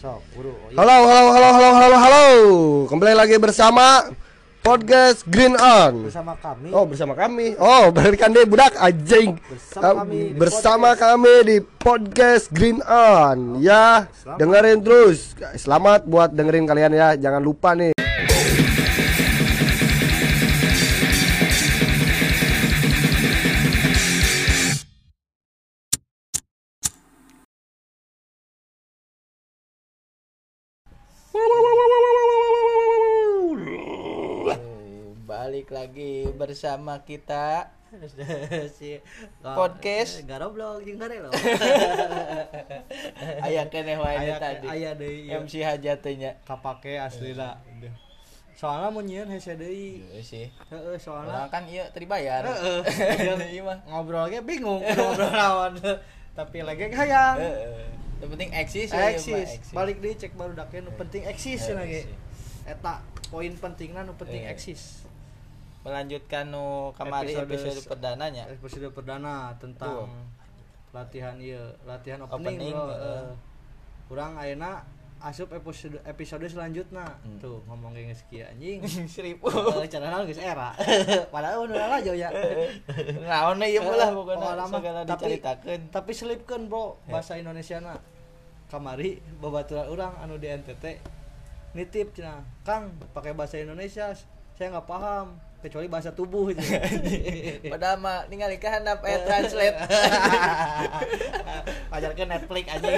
Sok, buru. Halo, halo, halo, halo, halo, halo. Kembali lagi bersama podcast Green On. Bersama kami. Oh, bersama kami. Oh, balikan deh budak anjing. Bersama Eh, kami di bersama podcast. kami di podcast Green On. Ya, Selamat. dengerin terus. Selamat buat dengerin kalian ya. Jangan lupa nih. Bersama kita si Podcast. Garoblok jeung gare lo. ayah keneh wae Aya tadi aya deui ieu. MC hajatnya kapake aslina. Soalnya mun nyieun hese deui. Iya sih Heeh, soalnya kan iya teri bayar Heeh. iya mah ngobrol ge bingung ngobrol lawan. Tapi lagi hayang. Yang penting eksis ya, Eksis. Balik deui cek baru dake nu penting eksis lagi. Eta poin pentingna nu penting eksis. Melanjutkan nu kemarin Episode episode, perdananya Episode perdana tentang Tuh. latihan iya, latihan opening, Opening, bro. heeh. Eh, Urang ayeuna asup episode episode selanjutnya. Hmm. Tuh ngomong kayak kieu anjing. seribu Eh, Carana geus era. Padahal udah lama jauh ya. naon ieu lah Eh, pokoknya pengalaman. segala Tapi- Tapi selipkeun, Bro, bahasa Indonesia na. Kamari babaturan urang anu di NTT nitip cenah, Kang, pakai bahasa Indonesia saya nggak paham kecuali bahasa tubuh itu. padahal mah ningali ke handap eh translate Ajarkan Netflix aja.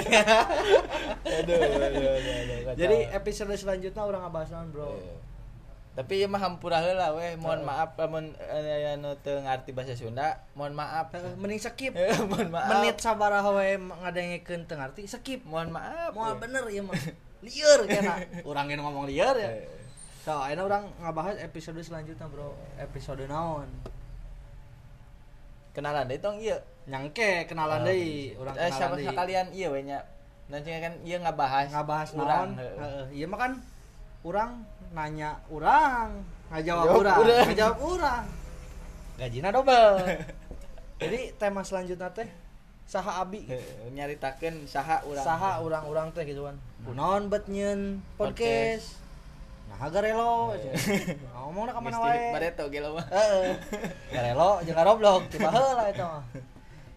aduh aduh aduh, aduh. Jadi episode selanjutnya orang ngebahas naon, Bro. Iya. Tapi ya mah hampura heula weh, mohon maaf lamun eh, anu teu ngarti bahasa Sunda, mohon maaf. Eh, Mending skip. mohon maaf. Menit sabaraha we ngadengikeun teu ngarti, skip. mohon maaf. Moal ya. bener ya mah. Lieur kena. Urang yang ngomong lieur ya. Eh, So, ayeuna orang ngabahas episode selanjutnya, Bro. Episode naon? Kenalan deui tong ieu. Nyangke kenalan Eh sama kenalan deui. sekalian ieu we nya. Nanti kan ieu ngabahas ngabahas naon? heeh. Iya mah kan urang nanya urang, ngajawab urang. ngajawab urang. Gajina double. Jadi tema selanjutnya teh saha abi Heeh, nyaritakeun saha urang. saha urang-urang teh gitu kan kunaon bet nyeun podcast nah garelo ngomong ka mana Geus wae? Bareto ge mah. heeh. Garelo jeung garoblok tiba heula eta mah.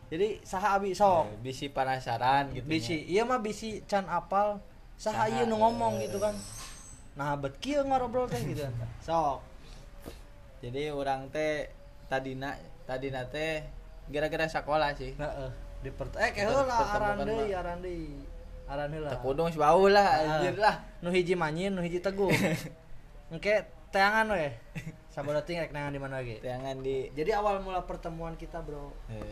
Jadi saha abi sok? Bisi penasaran gitu. bisi iya mah bisi can apal. Saha ieu nu ngomong eh. gitu kan. Nah bet kieu ngarobrol teh gitu. Sok. Jadi orang teh tadina tadina teh gara-gara sekolah sih. heeh. Di eh ke heula aran deui aran deui kudu geus bau lah Ah. anjir lah. nu hiji manyin nu hiji teguh engke teangan we sabar rek nangan di mana lagi Jangan di jadi awal mula pertemuan kita bro eh,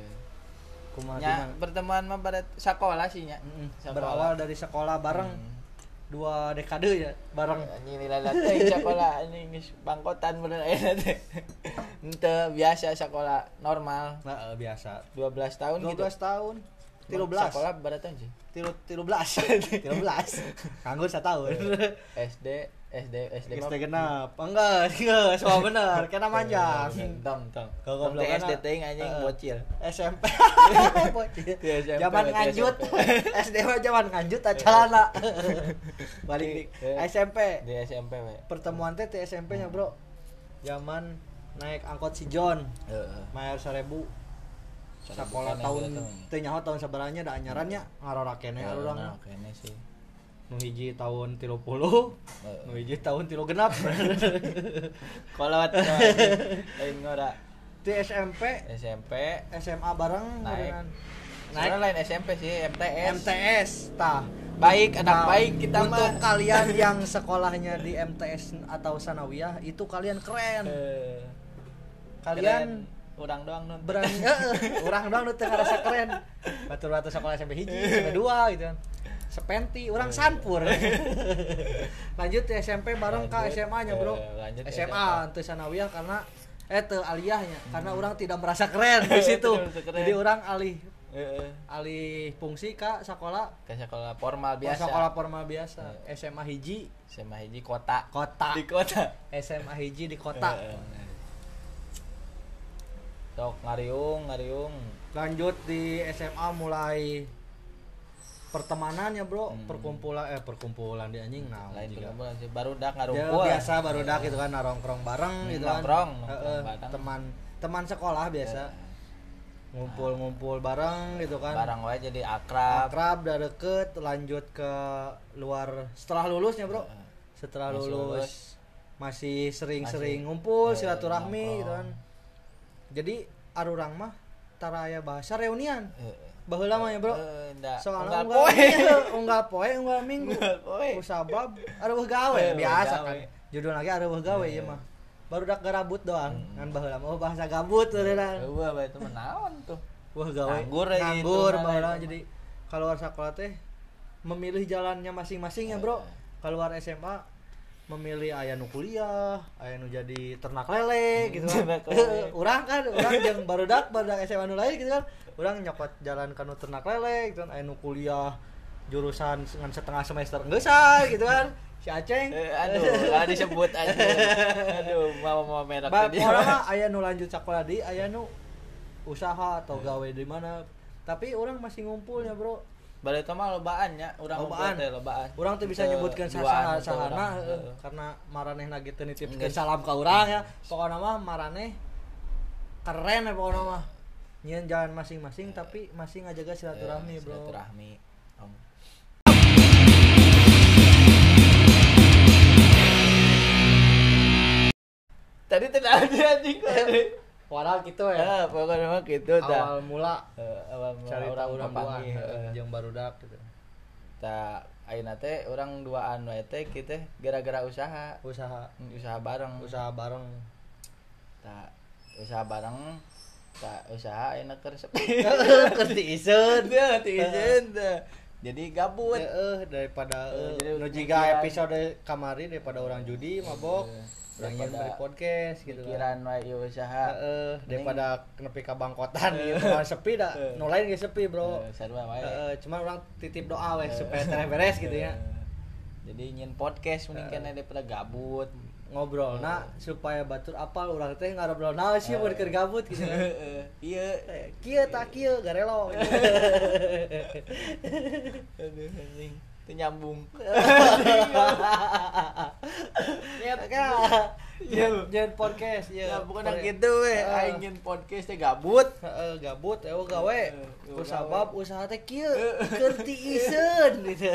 kumaha di nya mana? pertemuan mah pada sekolah sih nya. Mm-mm. Sekolah. berawal dari sekolah bareng Hmm. dua dekade ya bareng Anjing nilai teh sekolah anjing geus bangkotan bener aya teh. Biasa sekolah normal nah, eh, biasa 12 tahun 12 gitu. tahun tilu Sekolah belas berapa tahun sih? tilu tilu belas tilu belas nganggur setahun SD SD SD mah SD genap enggak enggak semua bener kena manjang Tong tong. Kau goblok teh SD teh anjing Heeh. bocil. SMP Bocil. SMP, zaman nganjut SMP. SD mah zaman nganjut acarana balik di Eh. SMP Di SMP we. pertemuan teh di SMP nya bro zaman naik angkot si John seribu Seribu sekolah tahun gitu teh nyaho tahun sabaranya da anyarannya ngarora kene Ya, urang. nah, kene sih. nu hiji tahun 30 Heeh. nu hiji tahun 3 genap anjing. lain ngora di SMP SMP SMA bareng Naik. dengan naik naik. lain SMP sih MTS MTS tah. Baik anak Nah, baik kita untuk mah. kalian yang sekolahnya di MTS atau sanawiyah itu kalian keren. Eh, kalian keren. Urang doang nun berani orang doang nu teu ngarasa keren. Batur-batur sekolah SMP hiji SMP dua gitu kan. Sepenti orang Eh. sanpur lanjut di SMP bareng ke SMA nya bro. Eh, lanjut ke SMA teu sanawiyah karena eh teu aliyahnya. Karena orang tidak merasa keren di situ. Jadi orang alih alih fungsi ke sekolah. Ke sekolah formal biasa. sekolah formal biasa. SMA hiji. SMA hiji kota. Kota. Di kota. SMA hiji di kota. Sok ngariung ngariung. Lanjut di SMA mulai pertemanannya bro. Perkumpulan eh perkumpulan di anjing nah lain juga. perkumpulan sih. Baru dak Ya, ngarumpul biasa baru dak gitu kan narongkrong bareng Hmm, gitu kan. nongkrong, nongkrong bareng. teman teman sekolah biasa. Ngumpul-ngumpul bareng gitu kan. Barang wae jadi akrab. Akrab udah deket lanjut ke luar setelah lulusnya bro. Setelah Masih lulus, lulus. masih sering-sering ngumpul Eh, silaturahmi nongkrong. gitu kan jadi arurang mah taraya bahasa reunian. Heeh. baheula mah ya bro. Soalnya Unggal poe. unggal poe unggal minggu. Usabab areuh gawe. Biasa kan. Judul lagi areuh gawe ya mah. Baru dak garabut doang. Kan baheula mah oh, bahasa gabut udah Eueuh bae itu menaon tuh. wah gawe. Nganggur nganggur jadi keluar sekolah teh memilih jalannya masing-masing ya bro. Keluar SMA memilih aya nu kuliah aya nu jadi ternak lele gitu kan. urang kan urang yang barudak barudak SMA nu lain gitu kan. Urang nyokot jalan ka nu ternak lele gitu kan. Aya nu kuliah jurusan dengan setengah semester geusah gitu kan. Si Aceng. Eh, aduh, lah disebut aja. Aduh, mau mau merek Ba, tadi. orang mah aya nu lanjut sekolah di aya nu usaha atau gawe di mana. Tapi orang masih ngumpul ya bro Balik itu mah lobaan nya, urang Lobaan. teh lobaan. orang tuh bisa nyebutkan duaan sahana heeh. Heeh. karena maraneh lagi teu nitipkeun salam ka urang ya pokoknya mah maraneh keren ya pokoknya mah nyeun jalan masing-masing tapi masih ngajaga silaturahmi Eh, bro Silaturahmi. Tadi tidak ada anjing. Waral gitu Ya, ya pokoknya gitu dah. awal mula Eh, awal mula cari orang orang papanggih, heeh. yang baru dak gitu Tak ayeuna teh urang duaan wae teh kitu gara-gara usaha. usaha Usaha bareng. usaha bareng Tak usaha bareng. Tak usaha ayeuna keur sepi. kerti iseun Teu teu izin teh. Jadi gabut. Heeh, daripada Eh, eh, jadi jiga episode kamari daripada orang judi mabok Eh, orang yang dari podcast gitu Pikiran wae ieu usaha. Mending- daripada nepi ka bangkotan gitu kan sepi dah Eh. nu lain ge sepi bro Eh, sarua wae. Cuman orang titip doa weh supaya beres gitu ya Eh, Jadi nyen podcast mending kena daripada gabut. Ngobrol nah supaya batur apal orang teh ngobrol naon sih mau keur gabut gitu kan Heeh. Iya. Eh, kieu tak kieu garelo gitu. Aduh anjing. Itu nyambung. Ka. Nyen nyen podcast Ya ya. bukan Pore- gitu. Aing nyen podcast teh gabut. Heeh, gabut eueuh gawe. Eueuh Kusabab usaha teh kieu keur tiiseun gitu.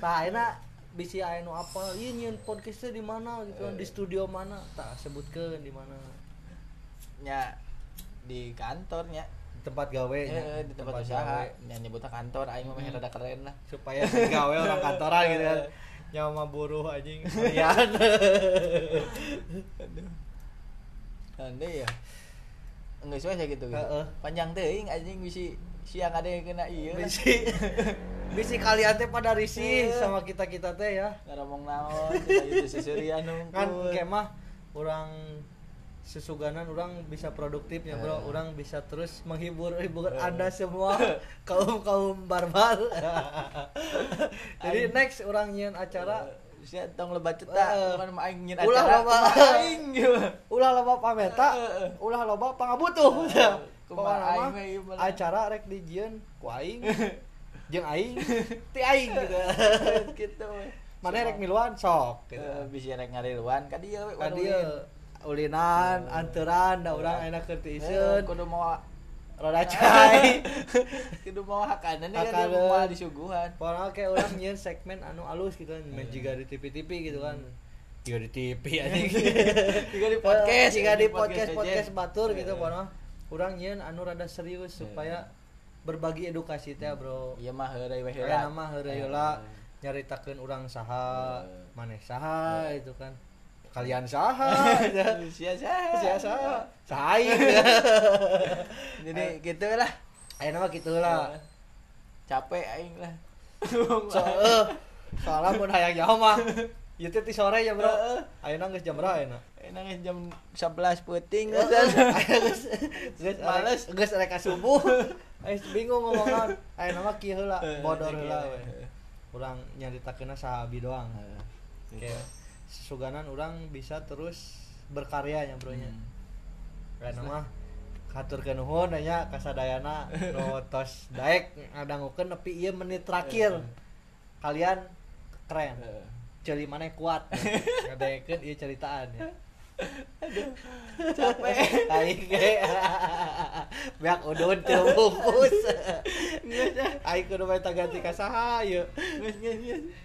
Tah ayeuna bisi aya nu apal, ieu nyeun podcast teh di mana gitu kan, di studio mana? Tak sebutkeun di mana. Nya di kantornya. Di tempat gawe nya. Heeh, di tempat usaha. Nya nyebutna kantor aing mah rada keren lah. supaya gawe orang kantoran gitu kan. Nyawa mah buruh anjing harian. Aduh. Ande ya. Enggak suka gitu gitu. Heeh. Panjang teuing anjing bisi siang ada yang kena iya. Bisi bisi kalian teh pada risih Eh. sama kita-kita teh ya. Ngomong naon, kita itu seserian kan kemah orang sesuganan orang bisa produktifnya bro Eh. orang bisa terus menghibur hibur anda semua kaum kaum barbar jadi next orang nyian acara Sia tong lebat Eh. cetak, bukan mah aing nyin Ulah acara. loba. aing gitu. ulah loba pameta Eh, eh. ulah loba pangabutuh Eh, kumaha acara rek dijieun ku aing jeung aing. Ti aing gitu. Gitu mana rek miluan? Sok gitu. Eh, bisa rek ngariluan ka dieu we. ulinan anturan da urang enak Eh, tiiseun kudu mau roda cai. kudu mau hakanan ya kan mau disuguhan. Pokoknya kayak orang nyian segmen anu alus gitu kan, juga di TV-TV gitu kan. Juga di TV anjing. Juga di podcast, juga di podcast podcast aja. batur gitu Eh. pokoknya. Urang nyian anu rada serius supaya berbagi edukasi teh, Bro. Iya mah heureuy we heula. nama heureuy nyaritakeun urang saha, Eh. maneh saha itu kan. Kalian saha. Sia sia. Sia saha. Saing. Jadi gitu lah. Aya nama kitu lah. Capek aing lah. So, eh, soalnya mun hayang nyaho mah. Teh ti sore ya, Bro. Ayeuna geus jam berapa ayeuna? Enak jam 11 peuting Geus geus. geus Males. geus rek ka subuh. Ais bingung ngomongan. Ayeuna mah kieu heula, bodor heula we. Urang nyaritakeunna sahabi doang. Kayak sesuganan urang bisa terus berkarya nya, Bro nya. Hmm. Karena mah Katurkeun nuhun nya kasadayana nu tos daek ngadangukeun nepi ieu menit terakhir. Kalian keren. Celi mana kuat. Ngadaekeun ieu ceritaan ya. capek Aing ge. Beak udun teu bungkus. Aing kudu bae ganti ka saha ieu. geus geus geus